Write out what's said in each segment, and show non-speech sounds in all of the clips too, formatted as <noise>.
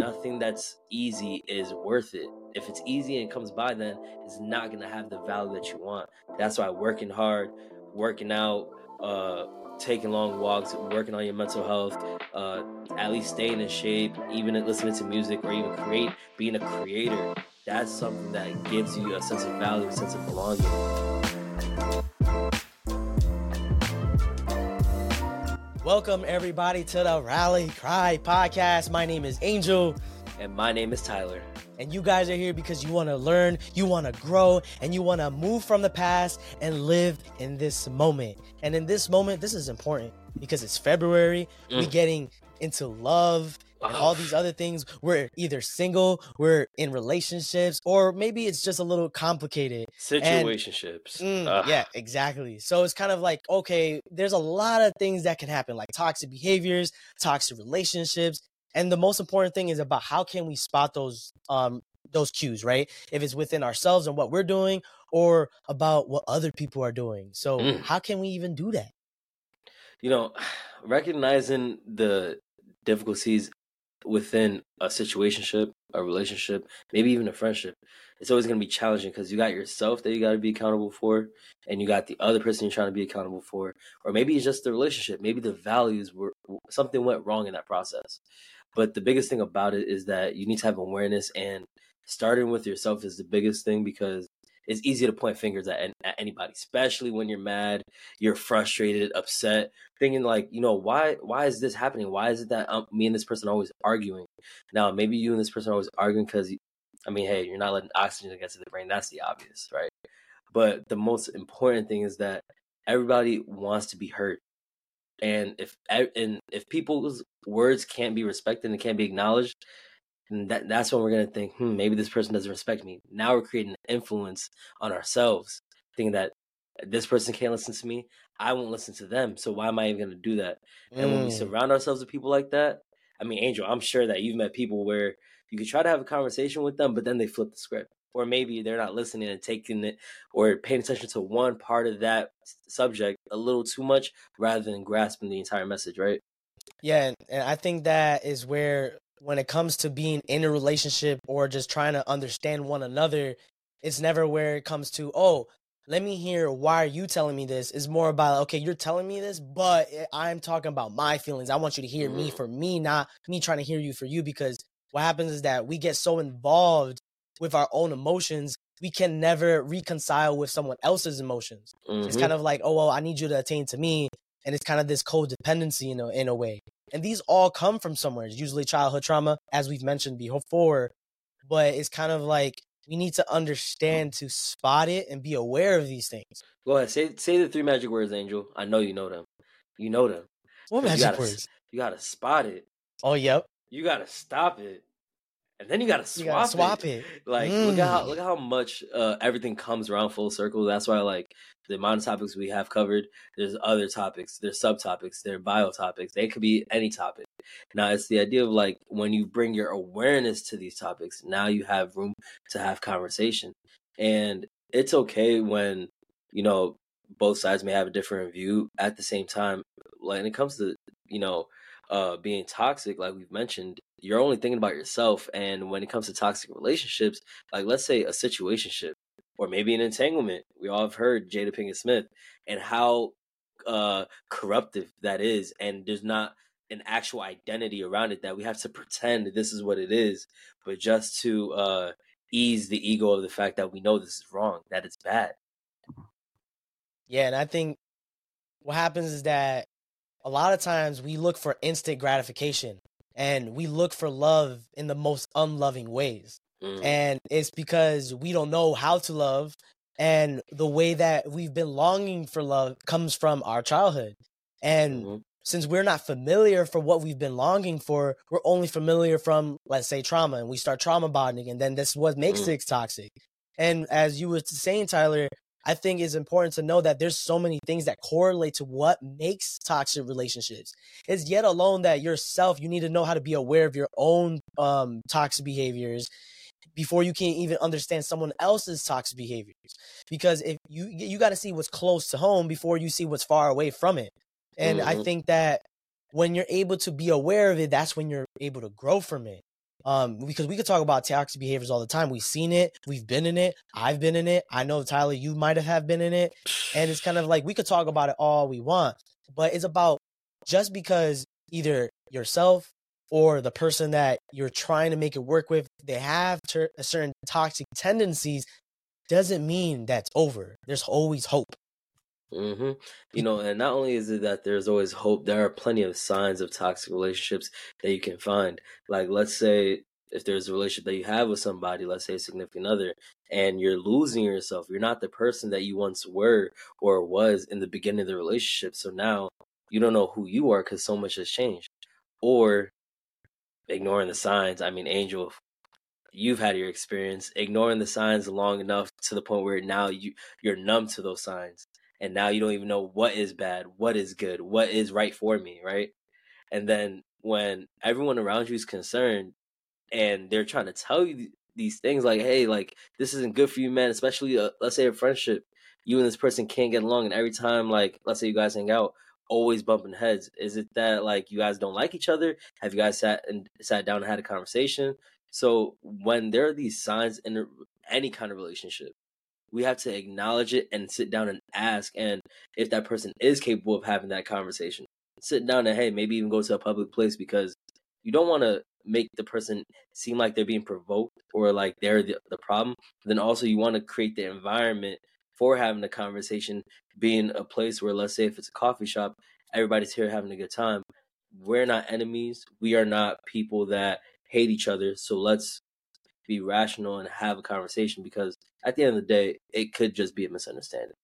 nothing that's easy is worth it. If it's easy and comes by, then it's not gonna have the value that you want. That's why working hard, working out, uh, taking long walks, working on your mental health, uh, at least staying in shape, even listening to music or even create, being a creator. That's something that gives you a sense of value, a sense of belonging. Welcome everybody to the Rally Cry podcast. My name is Angel. And my name is Tyler. And you guys are here because you want to learn, you want to grow, and you want to move from the past and live in this moment. And in this moment, this is important because it's February. Mm. We're getting into love and all these other things. We're either single, we're in relationships, or maybe it's just a little complicated. Situationships. Mm, yeah, exactly. So it's kind of like, okay, there's a lot of things that can happen, like toxic behaviors, toxic relationships, and the most important thing is about how can we spot those um those cues, right? If it's within ourselves and what we're doing or about what other people are doing. So mm. how can we even do that? You know, <sighs> recognizing the difficulties within a situationship, a relationship, maybe even a friendship, it's always going to be challenging because you got yourself that you got to be accountable for, and you got the other person you're trying to be accountable for, or maybe it's just the relationship. Maybe the values were something went wrong in that process. But the biggest thing about it is that you need to have awareness and starting with yourself is the biggest thing because it's easy to point fingers at, at anybody, especially when you're mad, you're frustrated, upset, thinking like, you know, why why is this happening? Why is it that um, me and this person always arguing? Now, maybe you and this person are always arguing because, I mean, hey, you're not letting oxygen get to the brain. That's the obvious, right? But the most important thing is that everybody wants to be heard and if and if people's words can't be respected and can't be acknowledged that that's when we're gonna think hmm maybe this person doesn't respect me now we're creating an influence on ourselves thinking that this person can't listen to me i won't listen to them so why am i even gonna do that and mm. when we mm. surround ourselves with people like that i mean angel i'm sure that you've met people where you could try to have a conversation with them but then they flip the script or maybe they're not listening and taking it or paying attention to one part of that subject a little too much rather than grasping the entire message, right? Yeah, and I think that is where when it comes to being in a relationship or just trying to understand one another, it's never where it comes to, oh, let me hear why are you telling me this it's more about okay you're telling me this but i'm talking about my feelings i want you to hear me mm. for me not me trying to hear you for you because what happens is that we get so involved with our own emotions, we can never reconcile with someone else's emotions. Mm-hmm. It's kind of like, oh well, I need you to attain to me, and it's kind of this codependency in a in a way. And these all come from somewhere. It's usually childhood trauma, as we've mentioned before. But it's kind of like we need to mm-hmm. understand to spot it and be aware of these things. Go ahead, say say the three magic words, Angel. I know you know them. You know them. What magic you gotta, words? You gotta spot it. Oh, yep. You gotta stop it and then you gotta swap, you gotta swap it. it. Like mm. look at how look at how much uh, everything comes around full circle. That's why like the amount of topics we have covered. There's other topics. There's subtopics. There are bio topics. They could be any topic. Now it's the idea of like when you bring your awareness to these topics. Now you have room to have conversation, and it's okay when you know both sides may have a different view. At the same time, like when it comes to you know uh, being toxic, like we've mentioned, you're only thinking about yourself. And when it comes to toxic relationships, like let's say a situationship or maybe an entanglement, we all have heard Jada Pinkett Smith and how uh, corruptive that is. And there's not an actual identity around it that we have to pretend this is what it is, but just to uh, ease the ego of the fact that we know this is wrong, that it's bad. Yeah, and I think what happens is that a lot of times we look for instant gratification and we look for love in the most unloving ways. Mm. And it's because we don't know how to love. And the way that we've been longing for love comes from our childhood. And mm-hmm. since we're not familiar for what we've been longing for, we're only familiar from, let's say, trauma. And we start trauma bonding. And then this is what makes mm. it toxic. And as you were saying, Tyler, I think it's important to know that there's so many things that correlate to what makes toxic relationships. It's yet alone that yourself, you need to know how to be aware of your own um, toxic behaviors before you can even understand someone else's toxic behaviors. Because if you you got to see what's close to home before you see what's far away from it. And mm-hmm. I think that when you're able to be aware of it, that's when you're able to grow from it. Um, because we could talk about toxic behaviors all the time. We've seen it, we've been in it, I've been in it. I know Tyler, you might have been in it, and it's kind of like we could talk about it all we want, but it's about just because either yourself or the person that you're trying to make it work with, they have ter- certain toxic tendencies, doesn't mean that's over. There's always hope. Hmm You know, and not only is it that there's always hope, there are plenty of signs of toxic relationships that you can find. Like, let's say if there's a relationship that you have with somebody, let's say a significant other, and you're losing yourself, you're not the person that you once were or was in the beginning of the relationship. So now you don't know who you are because so much has changed. Or ignoring the signs. I mean, Angel, you've had your experience ignoring the signs long enough to the point where now you you're numb to those signs and now you don't even know what is bad what is good what is right for me right? And then when everyone around you is concerned and they're trying to tell you these things like hey like this isn't good for you man especially uh, let's say a friendship you and this person can't get along and every time like let's say you guys hang out always bumping heads is it that like you guys don't like each other? Have you guys sat and sat down and had a conversation? So when there are these signs in any kind of relationship, we have to acknowledge it and sit down and ask. And if that person is capable of having that conversation, sit down and hey, maybe even go to a public place because you don't want to make the person seem like they're being provoked or like they're the, the problem. Then also you want to create the environment for having the conversation, being a place where let's say if it's a coffee shop, everybody's here having a good time. We're not enemies. We are not people that hate each other. So let's be rational and have a conversation because at the end of the day, it could just be a misunderstanding.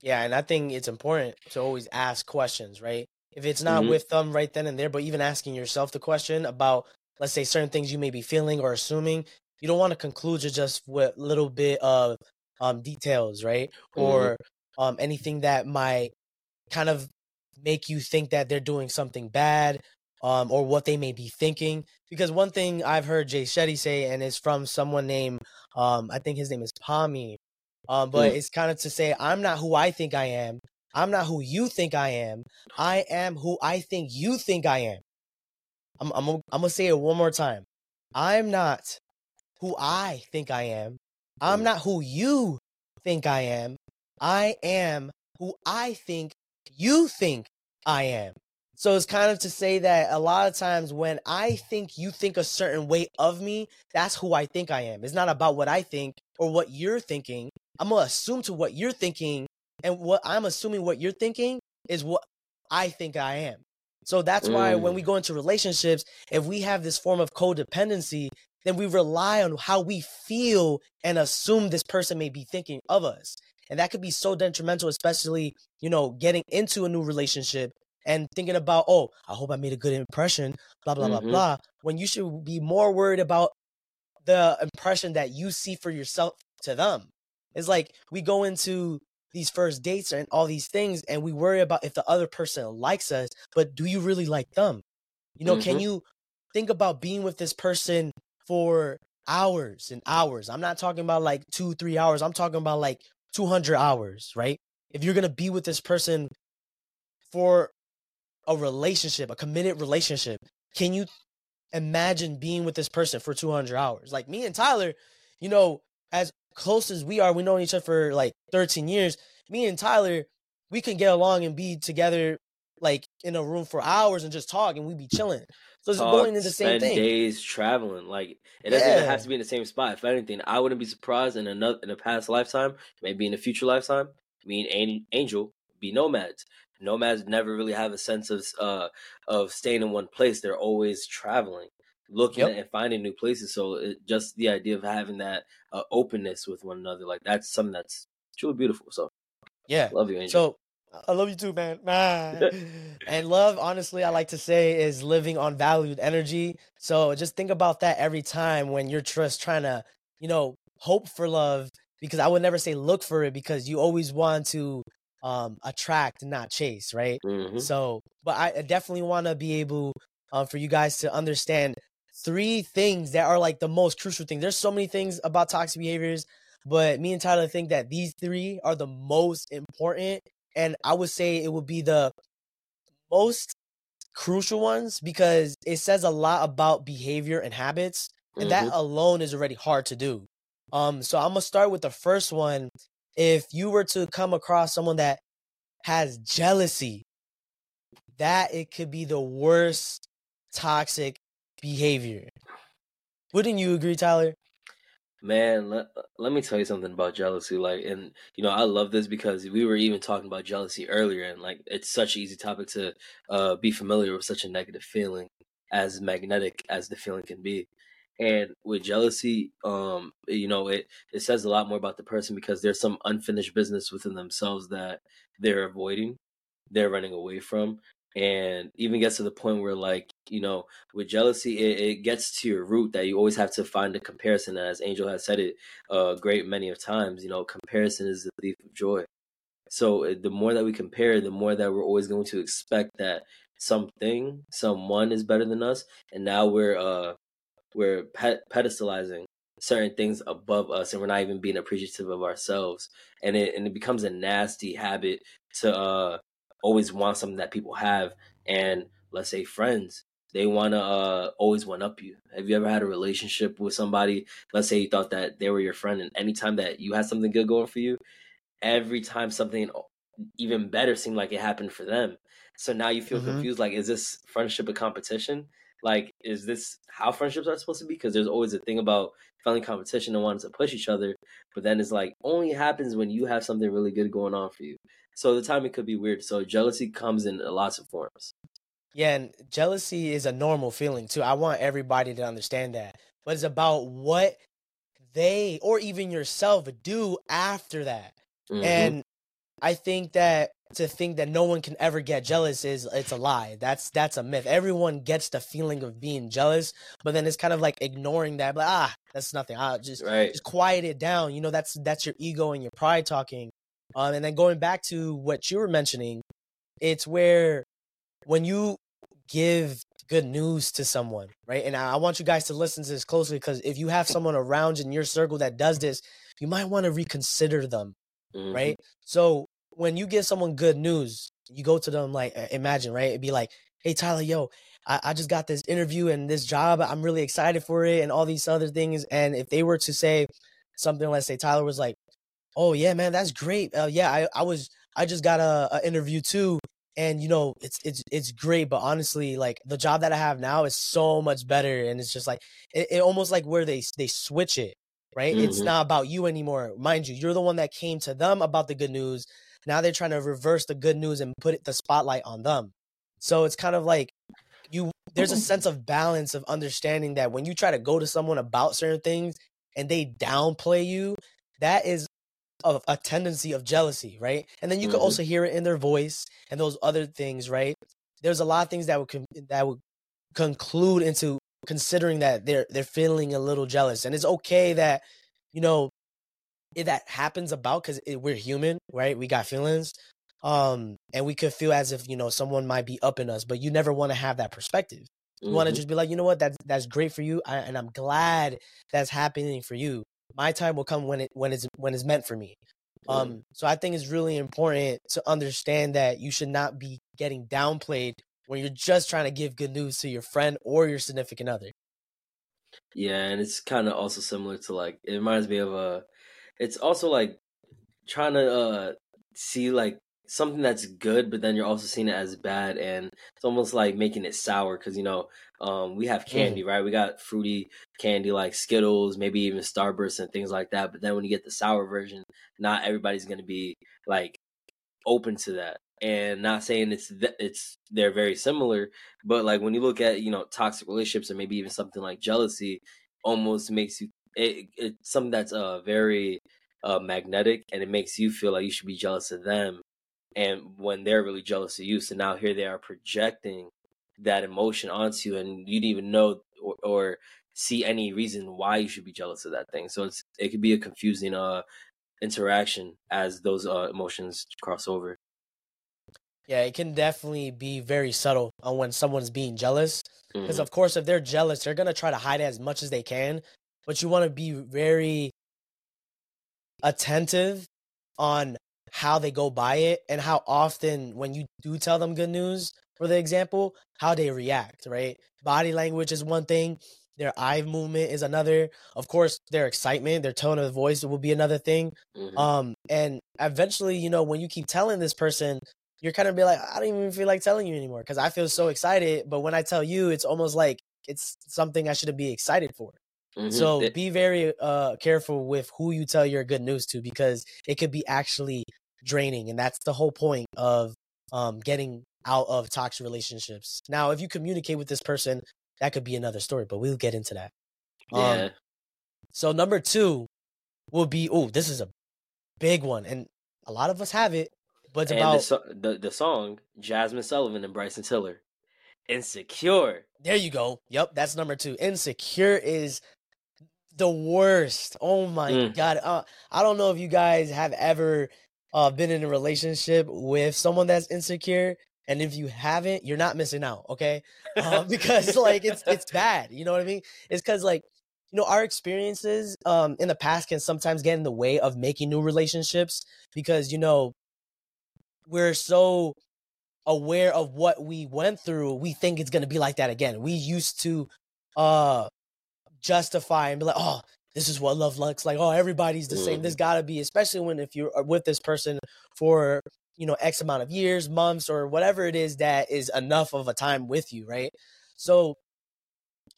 Yeah, and I think it's important to always ask questions, right? If it's not mm-hmm. with them right then and there, but even asking yourself the question about, let's say, certain things you may be feeling or assuming, you don't want to conclude just with little bit of um, details, right? Mm-hmm. Or um, anything that might kind of make you think that they're doing something bad um, or what they may be thinking. Because one thing I've heard Jay Shetty say, and it's from someone named, um, I think his name is Pami, um, but mm. it's kind of to say, I'm not who I think I am. I'm not who you think I am. I am who I think you think I am. I'm, I'm, I'm gonna say it one more time. I'm not who I think I am. I'm mm. not who you think I am. I am who I think you think I am. So it's kind of to say that a lot of times when I think you think a certain way of me, that's who I think I am. It's not about what I think or what you're thinking. I'm going to assume to what you're thinking. And what I'm assuming what you're thinking is what I think I am. So that's why mm. when we go into relationships, if we have this form of codependency, then we rely on how we feel and assume this person may be thinking of us. And that could be so detrimental, especially, you know, getting into a new relationship and thinking about, oh, I hope I made a good impression, blah, blah, mm-hmm. blah, blah, when you should be more worried about the impression that you see for yourself to them. It's like we go into these first dates and all these things and we worry about if the other person likes us, but do you really like them? You know, mm-hmm. can you think about being with this person for hours and hours? I'm not talking about like two, three hours. I'm talking about like 200 hours, right? If you're going to be with this person for a relationship, a committed relationship, can you imagine being with this person for 200 hours? Like me and Tyler, you know, as close as we are, we know each other for like 13 years. Me and Tyler, we can get along and be together like in a room for hours and just talk and we be chilling. So it's talk, going into the same thing. Days traveling, like it doesn't yeah. even have to be in the same spot. If anything, I wouldn't be surprised in another in a past lifetime, maybe in a future lifetime, me and Angel be nomads nomads never really have a sense of uh of staying in one place. They're always traveling, looking yep. and finding new places. So it, just the idea of having that uh, openness with one another, like that's something that's truly beautiful. So yeah, love you, Angel. So I love you too, man. <laughs> and love, honestly, I like to say is living on valued energy. So just think about that every time when you're just trying to, you know, hope for love. Because I would never say look for it because you always want to um, attract, not chase, right? Mm-hmm. So, but I definitely want to be able um, for you guys to understand three things that are like the most crucial things. There's so many things about toxic behaviors, but me and Tyler think that these three are the most important. And I would say it would be the most crucial ones because it says a lot about behavior and habits, and that Mhm. alone is already hard to do. Um, so I'm gonna start with the first one. If you were to come across someone that has jealousy, that it could be the worst toxic behavior. Wouldn't you agree, Tyler? Man, let, let me tell you something about jealousy. Like, and you know, I love this because we were even talking about jealousy earlier, and like, it's such an easy topic to uh, be familiar with such a negative feeling, as magnetic as the feeling can be. And with jealousy, um, you know, it it says a lot more about the person because there's some unfinished business within themselves that they're avoiding, they're running away from, and even gets to the point where, like, you know, with jealousy, it, it gets to your root that you always have to find a comparison. And as Angel has said it a great many of times, you know, comparison is the thief of joy. So uh, the more that we compare, the more that we're always going to expect that something, someone is better than us, and now we're uh we're pe- pedestalizing certain things above us, and we're not even being appreciative of ourselves, and it and it becomes a nasty habit to uh always want something that people have, and let's say friends. They want to uh, always one up you. Have you ever had a relationship with somebody? Let's say you thought that they were your friend, and anytime that you had something good going for you, every time something even better seemed like it happened for them. So now you feel Mhm. confused. Like, is this friendship a competition? Like, is this how friendships are supposed to be? Because there's always a thing about feeling competition and wanting to push each other, but then it's like only happens when you have something really good going on for you. So the timing could be weird. So jealousy comes in lots of forms. Yeah, and jealousy is a normal feeling too. I want everybody to understand that. But it's about what they or even yourself do after that. Mhm. And I think that to think that no one can ever get jealous is it's a lie. That's that's a myth. Everyone gets the feeling of being jealous, but then it's kind of like ignoring that. Like ah, that's nothing. Ah, just right. just quiet it down. You know, that's that's your ego and your pride talking. Um, and then going back to what you were mentioning, it's where when you give good news to someone, right? And I I want you guys to listen to this closely because if you have someone around in your circle that does this, you might want to reconsider them, Mhm. right? So when you give someone good news, you go to them like imagine, right? It'd be like, hey Tyler, yo, I, I just got this interview and this job. I'm really excited for it and all these other things. And if they were to say something, let's say Tyler was like, Oh yeah, man, that's great. Uh, yeah, I, I was I just got a, a interview too, and you know it's it's it's great. But honestly, like the job that I have now is so much better, and it's just like it, it almost like where they they switch it, right? It's Mhm. not about you anymore, mind you. You're the one that came to them about the good news. Now they're trying to reverse the good news and put it, the spotlight on them. So it's kind of like you. There's a sense of balance of understanding that when you try to go to someone about certain things and they downplay you, that is of a tendency of jealousy, right? And then you can Mhm. also hear it in their voice and those other things, right? There's a lot of things that would con- that would conclude into considering that they're they're feeling a little jealous, and it's okay that you know that happens about because we're human, right? We got feelings, um, and we could feel as if you know someone might be up in us, but you never want to have that perspective. You want to just be like, you know what, that's that's great for you, I, and I'm glad that's happening for you. My time will come when it when it's when it's meant for me. Mhm. Um, so I think it's really important to understand that you should not be getting downplayed when you're just trying to give good news to your friend or your significant other. Yeah, and it's kind of also similar to like it reminds me of uh it's also like trying to uh see like something that's good, but then you're also seeing it as bad, and it's almost like making it sour because you know um we have candy, right? We got fruity candy like Skittles, maybe even Starburst and things like that. But then when you get the sour version, not everybody's gonna be like open to that. And not saying it's th- it's they're very similar, but like when you look at you know toxic relationships or maybe even something like jealousy, almost makes you it, it's something that's uh very uh magnetic and it makes you feel like you should be jealous of them, and when they're really jealous of you, so now here they are projecting that emotion onto you, and you didn't even know or, or see any reason why you should be jealous of that thing. So it's it could be a confusing uh interaction as those uh emotions cross over. Yeah, it can definitely be very subtle on when someone's being jealous. Because Mhm. of course, if they're jealous, they're gonna try to hide it as much as they can. But you want to be very attentive on how they go by it and how often when you do tell them good news, for the example, how they react, right? Body language is one thing, their eye movement is another. Of course, their excitement, their tone of voice will be another thing. Mhm. Um, and eventually, you know, when you keep telling this person, you're kind of be like, I don't even feel like telling you anymore because I feel so excited. But when I tell you, it's almost like it's something I shouldn't be excited for. Mhm. So It- be very uh careful with who you tell your good news to because it could be actually draining, and that's the whole point of um getting out of toxic relationships. Now, if you communicate with this person, that could be another story, but we'll get into that. Um, yeah. So number two will be oh, this is a big one, and a lot of us have it, but it's and about the, the the song Jazmine Sullivan and Bryson Tiller, "Insecure." there you go. Yep, that's number two. Insecure is the worst. Oh my Mm. god. Uh, I don't know if you guys have ever uh, been in a relationship with someone that's insecure, and if you haven't, you're not missing out. Okay, uh, <laughs> because like it's it's bad. You know what I mean? It's because like you know our experiences um in the past can sometimes get in the way of making new relationships because you know we're so aware of what we went through we think it's going to be like that again we used to uh justify and be like oh this is what love looks like. Oh everybody's the same. There's mm-hmm. got to be especially when if you're uh, with this person for you know x amount of years months or whatever it is that is enough of a time with you right? So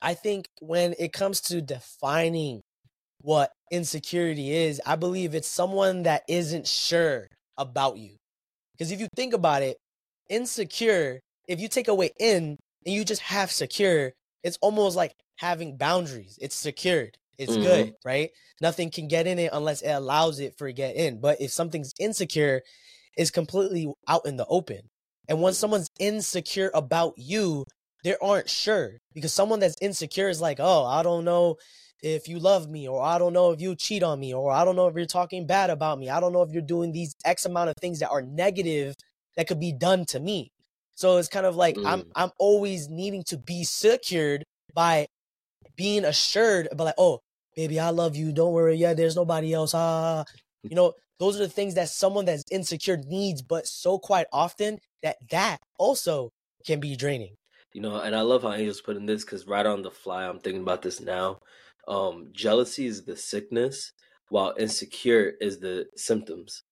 i think when it comes to defining what insecurity is i believe it's someone that isn't sure about you. Because if you think about it insecure if you take away in and you just have secure it's almost like having boundaries it's secured it's Mhm. good right nothing can get in it unless it allows it for get in but if something's insecure it's completely out in the open and when someone's insecure about you they aren't sure because someone that's insecure is like oh i don't know if you love me or i don't know if you cheat on me or i don't know if you're talking bad about me i don't know if you're doing these x amount of things that are negative that could be done to me so it's kind of like i'm Mm. i'm always needing to be secured by being assured but like oh baby i love you don't worry yeah there's nobody else ah you know those are the things that someone that's insecure needs but so quite often that that also can be draining You know, and I love how Angel's putting this because right on the fly, I'm thinking about this now. Um, jealousy is the sickness, while insecure is the symptoms.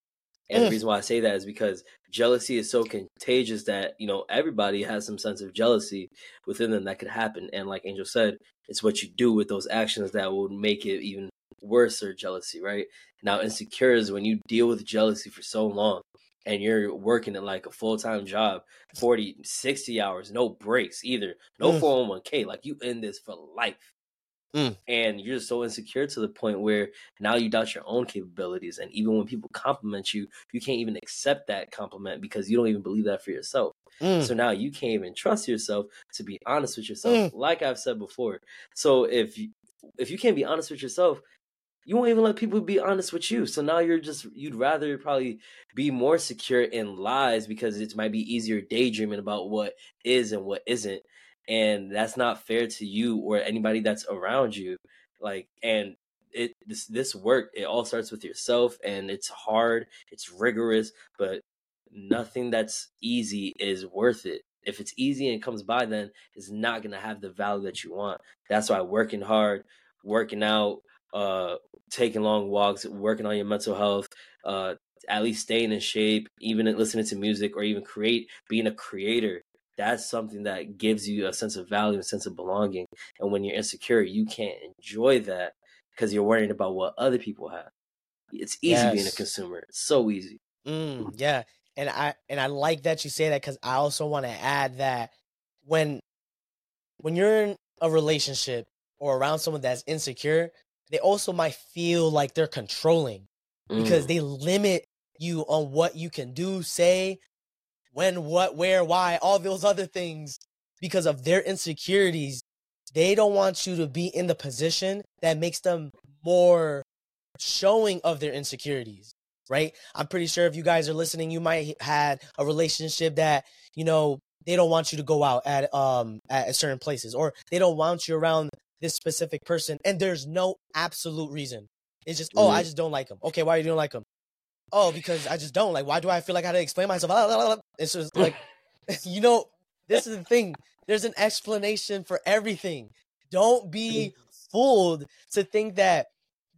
And the Mm. reason why I say that is because jealousy is so contagious that you know everybody has some sense of jealousy within them that could happen. And like Angel said, it's what you do with those actions that will make it even worse or jealousy, right? Now, insecure is when you deal with jealousy for so long and you're working at like a full time job, 40, 60 hours, no breaks either, no Mm. 401k. Like you in this for life. Mm. And you're so insecure to the point where now you doubt your own capabilities. And even when people compliment you, you can't even accept that compliment because you don't even believe that for yourself. Mm. So now you can't even trust yourself to be honest with yourself, like I've said before. So if if you can't be honest with yourself, you won't even let people be honest with you. So now you're just you'd rather probably be more secure in lies because it might be easier daydreaming about what is and what isn't. And that's not fair to you or anybody that's around you. Like and it this this work, it all starts with yourself and it's hard, it's rigorous, but nothing that's easy is worth it. If it's easy and it comes by, then it's not gonna have the value that you want. That's why working hard, working out, uh, taking long walks, working on your mental health, uh, at least staying in shape, even listening to music or even create, being a creator. That's something that gives you a sense of value, a sense of belonging. And when you're insecure, you can't enjoy that because you're worrying about what other people have. It's easy being a consumer. It's so easy. Mm, yeah, and I and I like that you say that because I also want to add that when when you're in a relationship or around someone that's insecure, they also might feel like they're controlling because Mm. they limit you on what you can do, say, when, what, where, why, all those other things because of their insecurities. They don't want you to be in the position that makes them more showing of their insecurities, right? I'm pretty sure if you guys are listening, you might had a relationship that, you know, they don't want you to go out at um at certain places or they don't want you around this specific person and there's no absolute reason. It's just, oh, I Mhm. just don't like him. Okay, why you don't like him? Oh, because I just don't. Like, why do I feel like I had to explain myself? It's just <laughs> like, <laughs> you know, this is the thing. There's an explanation for everything. Don't be fooled to think that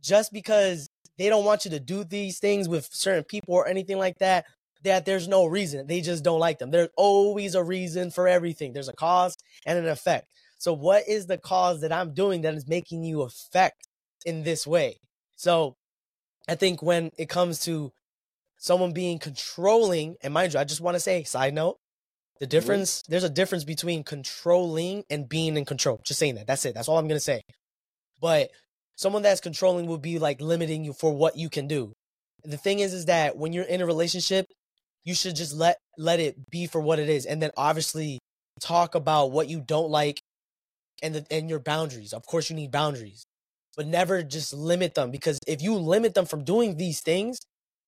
just because they don't want you to do these things with certain people or anything like that, that there's no reason. They just don't like them. There's always a reason for everything. There's a cause and an effect. So, what is the cause that I'm doing that is making you affect in this way? So, I think when it comes to someone being controlling, and mind you, I just want to say, side note, the difference, mm-hmm. there's a difference between controlling and being in control. Just saying that. That's it. That's all I'm going to say. But someone that's controlling will be like limiting you for what you can do. The thing is, is that when you're in a relationship, you should just let let it be for what it is, and then obviously talk about what you don't like and the, and your boundaries. Of course, you need boundaries, but never just limit them because if you limit them from doing these things,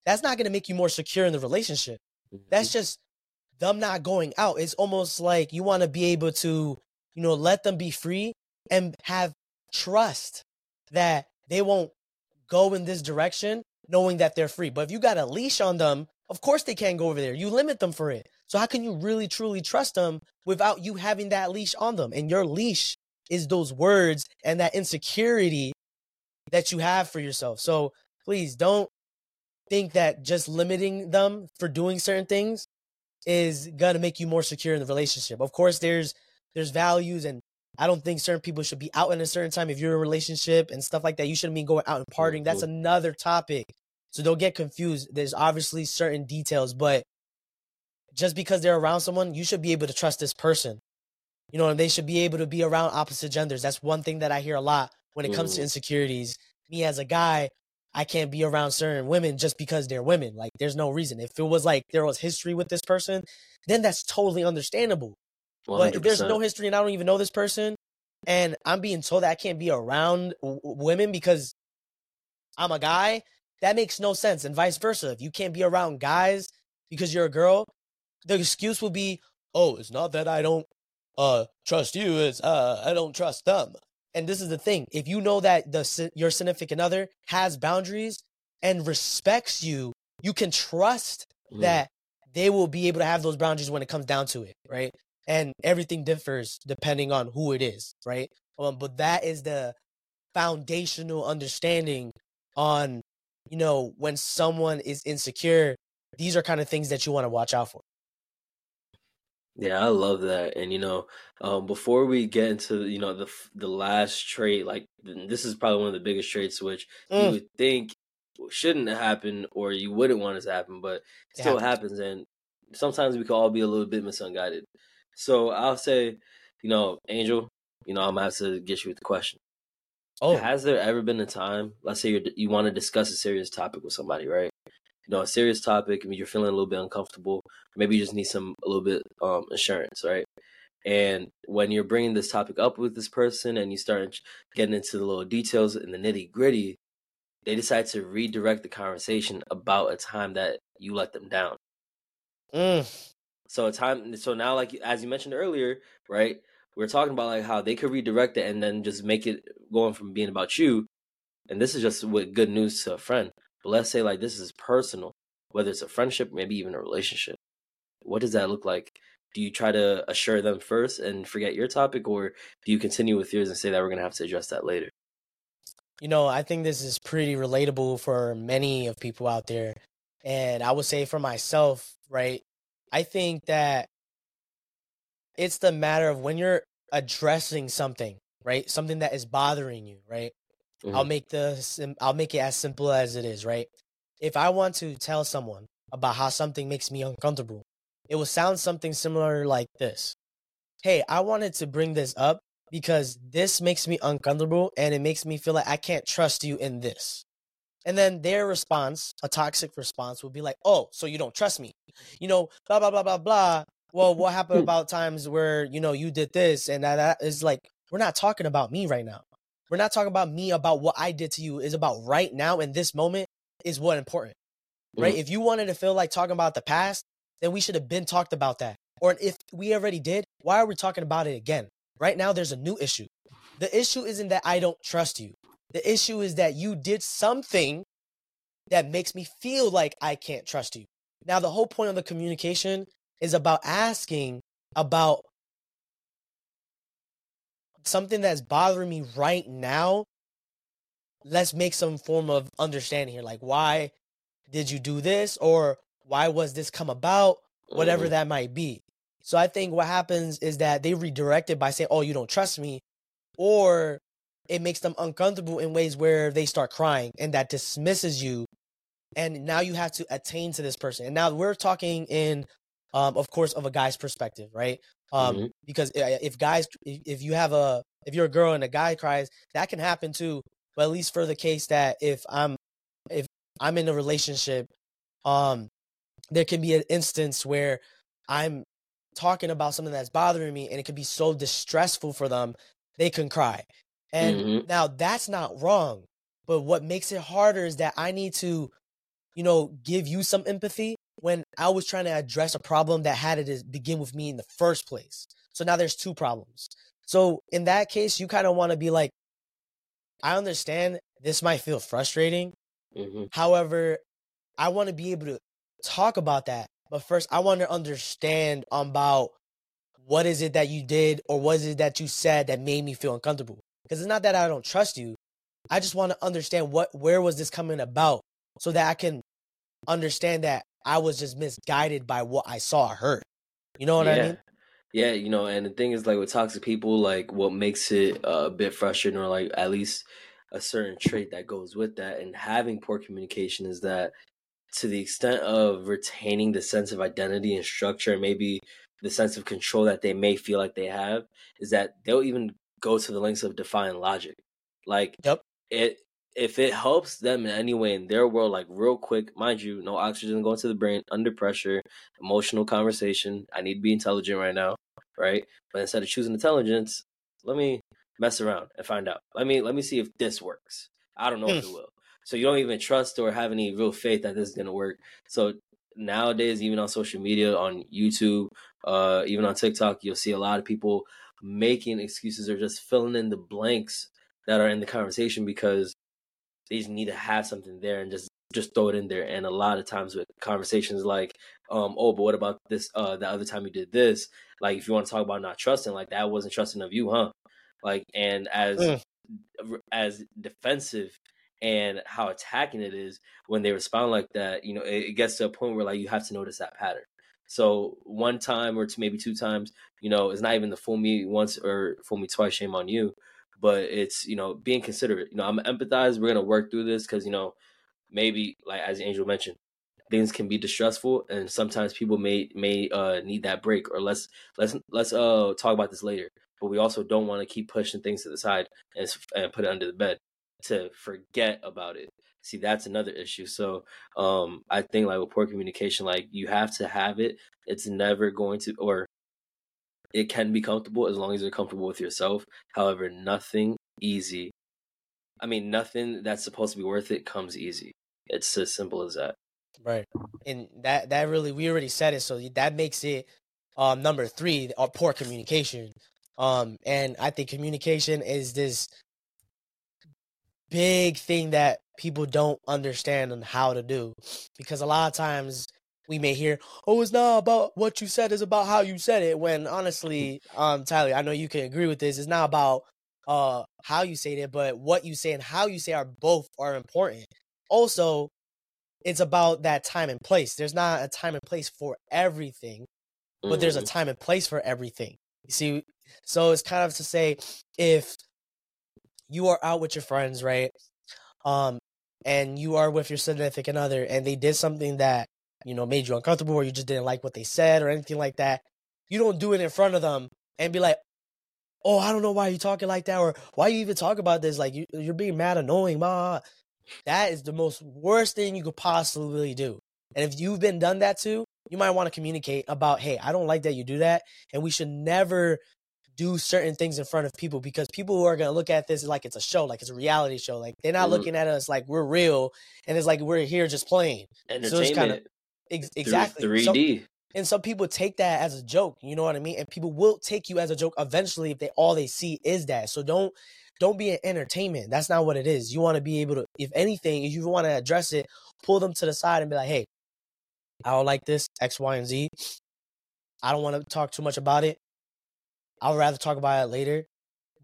that's not going to make you more secure in the relationship. That's mm-hmm. just them not going out. It's almost like you want to be able to, you know, let them be free and have trust that they won't go in this direction knowing that they're free. But if you got a leash on them, of course they can't go over there. You limit them for it. So how can you really truly trust them without you having that leash on them? And your leash is those words and that insecurity that you have for yourself. So please don't think that just limiting them for doing certain things is going to make you more secure in the relationship. Of course there's there's values and I don't think certain people should be out at a certain time if you're in a relationship and stuff like that. You shouldn't be going out and partying. That's another topic. So don't get confused. There's obviously certain details, but just because they're around someone, you should be able to trust this person. You know, and they should be able to be around opposite genders. That's one thing that I hear a lot when it comes mm. to insecurities. Me as a guy, I can't be around certain women just because they're women. Like, there's no reason. If it was like there was history with this person, then that's totally understandable. 100%. But if there's no history and I don't even know this person, and I'm being told that I can't be around w- women because I'm a guy, that makes no sense. And vice versa. If you can't be around guys because you're a girl, the excuse will be, oh, it's not that I don't uh trust you, it's uh I don't trust them. And this is the thing. If you know that the your significant other has boundaries and respects you, you can trust mm. that they will be able to have those boundaries when it comes down to it, right? And everything differs depending on who it is, right? Um, but that is the foundational understanding on you know, when someone is insecure, these are kind of things that you want to watch out for. Yeah, I love that. And you know, um, before we get into you know the the last trait, like this is probably one of the biggest traits which mm. you would think shouldn't happen or you wouldn't want it to happen, but it still happens. happens. And sometimes we can all be a little bit misunguided. So I'll say, you know, Angel, you know, I'm gonna have to get you with the question. Oh, has there ever been a time? Let's say you you want to discuss a serious topic with somebody, right? You know, a serious topic. I mean, you're feeling a little bit uncomfortable. Maybe you just need some a little bit um assurance, right? And when you're bringing this topic up with this person, and you start getting into the little details and the nitty gritty, they decide to redirect the conversation about a time that you let them down. Mm. So a time. So now, like as you mentioned earlier, right? we are talking about like how they could redirect it and then just make it going from being about you. And this is just with good news to a friend. But let's say like this is personal, whether it's a friendship, maybe even a relationship. What does that look like? Do you try to assure them first and forget your topic, or do you continue with yours and say that we're gonna have to address that later? You know, I think this is pretty relatable for many of people out there. And I would say for myself, right? I think that it's the matter of when you're addressing something, right? Something that is bothering you, right? Mm-hmm. I'll make the I'll make it as simple as it is, right? If I want to tell someone about how something makes me uncomfortable, it will sound something similar like this. Hey, I wanted to bring this up because this makes me uncomfortable and it makes me feel like I can't trust you in this. And then their response, a toxic response, will be like, oh, so you don't trust me. You know, blah, blah, blah, blah, blah well, what happened <laughs> about times where, you know, you did this and that, that is like, we're not talking about me right now. We're not talking about me about what I did to you. Is about right now in this moment is what important, right? Mm. If you wanted to feel like talking about the past, then we should have been talked about that. Or if we already did, why are we talking about it again? Right now, there's a new issue. The issue isn't that I don't trust you. The issue is that you did something that makes me feel like I can't trust you. Now, the whole point of the communication is about asking about something that's bothering me right now. Let's make some form of understanding here. Like, why did you do this? Or why was this come about? Whatever Mhm. that might be. So I think what happens is that they redirect it by saying, oh, you don't trust me. Or it makes them uncomfortable in ways where they start crying and that dismisses you. And now you have to attain to this person. And now we're talking in, um, of course, of a guy's perspective, right? Um, Mhm. because if guys, if you have a, if you're a girl and a guy cries, that can happen too. But at least for the case that if I'm, if I'm in a relationship, um, there can be an instance where I'm talking about something that's bothering me and it can be so distressful for them, they can cry. And Mhm. now that's not wrong. But what makes it harder is that I need to, you know, give you some empathy when I was trying to address a problem that had to begin with me in the first place. So now there's two problems. So in that case, you kind of want to be like, I understand this might feel frustrating. Mhm. However, I want to be able to talk about that. But first, I want to understand about what is it that you did or what is it that you said that made me feel uncomfortable. Because it's not that I don't trust you. I just want to understand what where was this coming about so that I can understand that I was just misguided by what I saw or heard. You know what yeah. I mean? Yeah, you know, and the thing is, like with toxic people, like what makes it uh, a bit frustrating, or like at least a certain trait that goes with that, and having poor communication is that to the extent of retaining the sense of identity and structure, and maybe the sense of control that they may feel like they have, is that they'll even go to the lengths of defying logic. Like, Yep. it if it helps them in any way in their world, like real quick, mind you, no oxygen going to the brain, under pressure, emotional conversation. I need to be intelligent right now, right? But instead of choosing intelligence, let me mess around and find out. Let me let me see if this works. I don't know if Hmm. it will. So you don't even trust or have any real faith that this is gonna work. So nowadays, even on social media, on YouTube, uh, even on TikTok, you'll see a lot of people making excuses or just filling in the blanks that are in the conversation because they just need to have something there and just just throw it in there. And a lot of times with conversations like, um, oh, but what about this? Uh, the other time you did this, like if you want to talk about not trusting, like that wasn't trusting of you, huh? Like, and as Mm. as defensive and how attacking it is when they respond like that, you know, it, it gets to a point where like you have to notice that pattern. So one time or two, maybe two times, you know, it's not even the fool me once or fool me twice, shame on you. But it's you know being considerate. You know, I'm empathize. We're gonna work through this because you know maybe like as Angel mentioned, things can be distressful, and sometimes people may may uh, need that break. Or let's let's let's uh talk about this later. But we also don't want to keep pushing things to the side and, and put it under the bed to forget about it. See, that's another issue. So um, I think like with poor communication, like you have to have it. It's never going to or it can be comfortable as long as you're comfortable with yourself. However, nothing easy. I mean, nothing that's supposed to be worth it comes easy. It's as simple as that. Right. And that that really we already said it, so that makes it um number three, uh, poor communication. Um, and I think communication is this big thing that people don't understand on how to do, because a lot of times we may hear, "Oh, it's not about what you said; it's about how you said it." When honestly, um, Tyler, I know you can agree with this. It's not about uh how you say it, but what you say and how you say are both are important. Also, it's about that time and place. There's not a time and place for everything, but there's a Mhm. time and place for everything. You see, so it's kind of to say if you are out with your friends, right? Um, and you are with your significant other, and they did something that you know made you uncomfortable, or you just didn't like what they said, or anything like that. You don't do it in front of them and be like, "Oh, I don't know why you talking like that," or "Why you even talk about this?" Like you, you're being mad, annoying, ma. That is the most worst thing you could possibly do. And if you've been done that to, you might want to communicate about, hey, I don't like that you do that. And we should never do certain things in front of people because people who are going to look at this like it's a show, like it's a reality show. Like they're not Mhm. looking at us like we're real and it's like we're here just playing. So it's Entertainment, kinda- Ex- exactly. Three So- D. and some people take that as a joke you know what i mean and people will take you as a joke eventually if they all they see is that so don't don't be an entertainment that's not what it is you want to be able to if anything if you want to address it pull them to the side and be like hey i don't like this x y and z i don't want to talk too much about it i'd rather talk about it later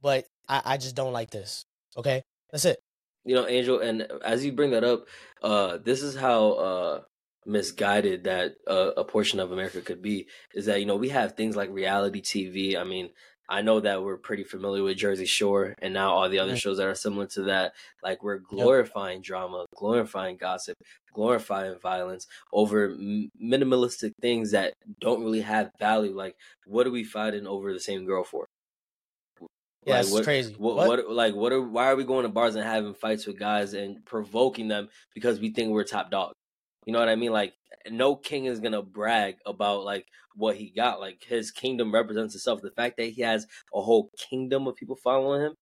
but I, I just don't like this. Okay, that's it. You know, Angel, and as you bring that up, uh, this is how uh, misguided that uh, a portion of America could be. Is that you know we have things like reality TV. I mean, I know that we're pretty familiar with Jersey Shore and now all the other shows that are similar to that. Like we're glorifying drama, glorifying gossip, glorifying violence over m- minimalistic things that don't really have value. Like what are we fighting over the same girl for? Yeah, Like, it's what, crazy. What, What? what like what are why are we going to bars and having fights with guys and provoking them because we think we're top dog? You know what I mean? Like no king is gonna brag about like what he got. Like his kingdom represents itself. The fact that he has a whole kingdom of people following him,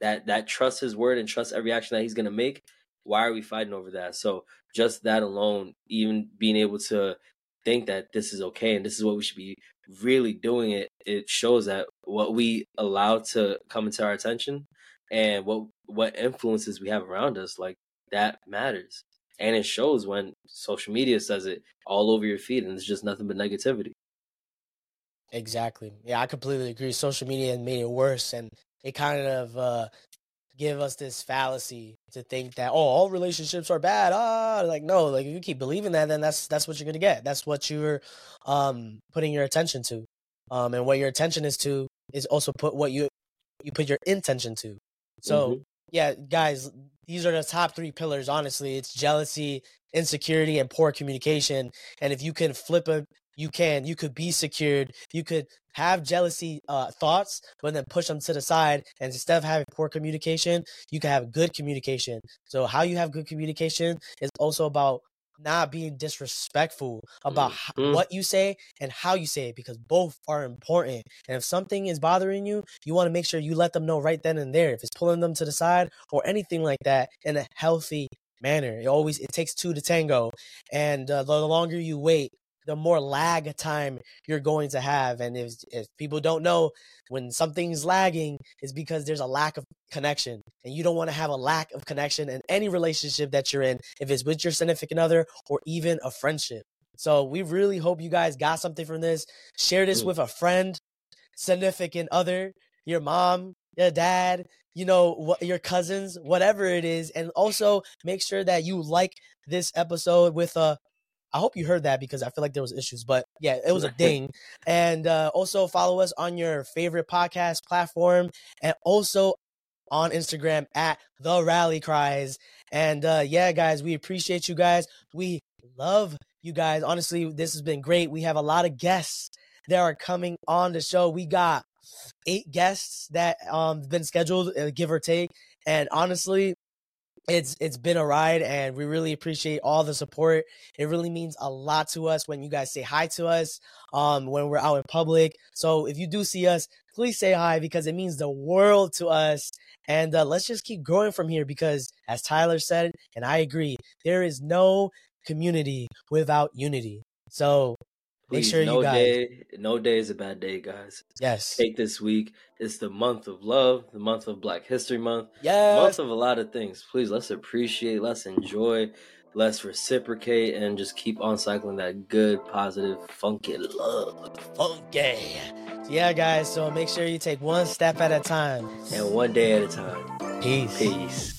that that trust his word and trust every action that he's gonna make. Why are we fighting over that? So just that alone, even being able to think that this is okay and this is what we should be really doing it, it shows that what we allow to come into our attention and what what influences we have around us, like that matters. And it shows when social media says it all over your feed and it's just nothing but negativity. Exactly. Yeah, I completely agree. Social media made it worse, and it kind of uh, give us this fallacy to think that oh, all relationships are bad. Ah, like no, like if you keep believing that, then that's that's what you're gonna get. That's what you're um putting your attention to, um, and what your attention is to is also put what you you put your intention to. So Mhm. yeah, guys, these are the top three pillars. Honestly, it's jealousy, insecurity, and poor communication. And if you can flip a you can you could be secured you could have jealousy uh, thoughts but then push them to the side and instead of having poor communication you can have good communication so how you have good communication is also about not being disrespectful about Mhm. what you say and how you say it because both are important. And if something is bothering you you want to make sure you let them know right then and there. If it's pulling them to the side or anything like that in a healthy manner it always it takes two to tango. And uh, the longer you wait the more lag time you're going to have. And if, if people don't know when something's lagging, it's because there's a lack of connection. And you don't want to have a lack of connection in any relationship that you're in, if it's with your significant other or even a friendship. So we really hope you guys got something from this. Share this Mm. with a friend, significant other, your mom, your dad, you know, what your cousins, whatever it is. And also make sure that you like this episode with a I hope you heard that because I feel like there was issues, but yeah, it was a <laughs> ding. And uh, also follow us on your favorite podcast platform, and also on Instagram at the Rally Crys. And uh, yeah, guys, we appreciate you guys. We love you guys. Honestly, this has been great. We have a lot of guests that are coming on the show. We got eight guests that um been scheduled, uh, give or take. And honestly, it's it's been a ride and we really appreciate all the support. It really means a lot to us when you guys say hi to us um when we're out in public. So if you do see us please say hi because it means the world to us. And uh, let's just keep growing from here because as tyler said and i agree there is no community without unity. So Make Please, sure you no guys- day, no day is a bad day, guys. yes Take this week. It's the month of love, the month of Black History Month, yes month of a lot of things. Please, let's appreciate, let's enjoy, let's reciprocate, and just keep on cycling that good, positive, funky love. funky yeah guys so make sure you take one step at a time And one day at a time. peace Peace.